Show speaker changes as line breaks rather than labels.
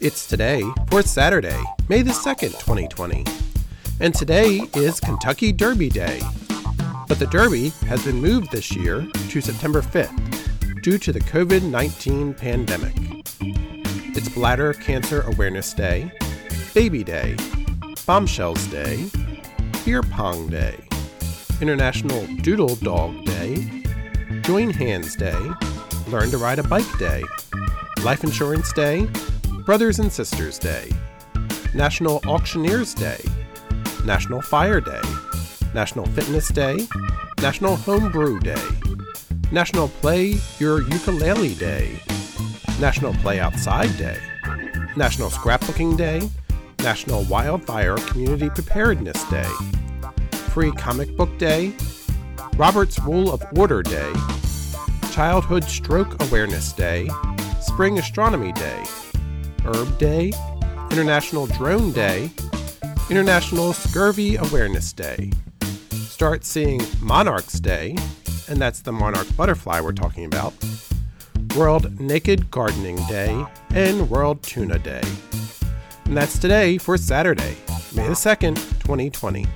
It's today for Saturday, May the 2nd, 2020. And today is Kentucky Derby Day. But the Derby has been moved this year to September 5th due to the COVID 19 pandemic. It's Bladder Cancer Awareness Day, Baby Day, Bombshells Day, Beer Pong Day, International Doodle Dog Day, Join Hands Day, Learn to Ride a Bike Day, Life Insurance Day, Brothers and Sisters Day, National Auctioneers Day, National Fire Day, National Fitness Day, National Homebrew Day, National Play Your Ukulele Day, National Play Outside Day, National Scrapbooking Day, National Wildfire Community Preparedness Day, Free Comic Book Day, Robert's Rule of Order Day, Childhood Stroke Awareness Day, Spring Astronomy Day, Herb Day, International Drone Day, International Scurvy Awareness Day. Start seeing Monarchs Day, and that's the monarch butterfly we're talking about, World Naked Gardening Day, and World Tuna Day. And that's today for Saturday, May the 2nd, 2020.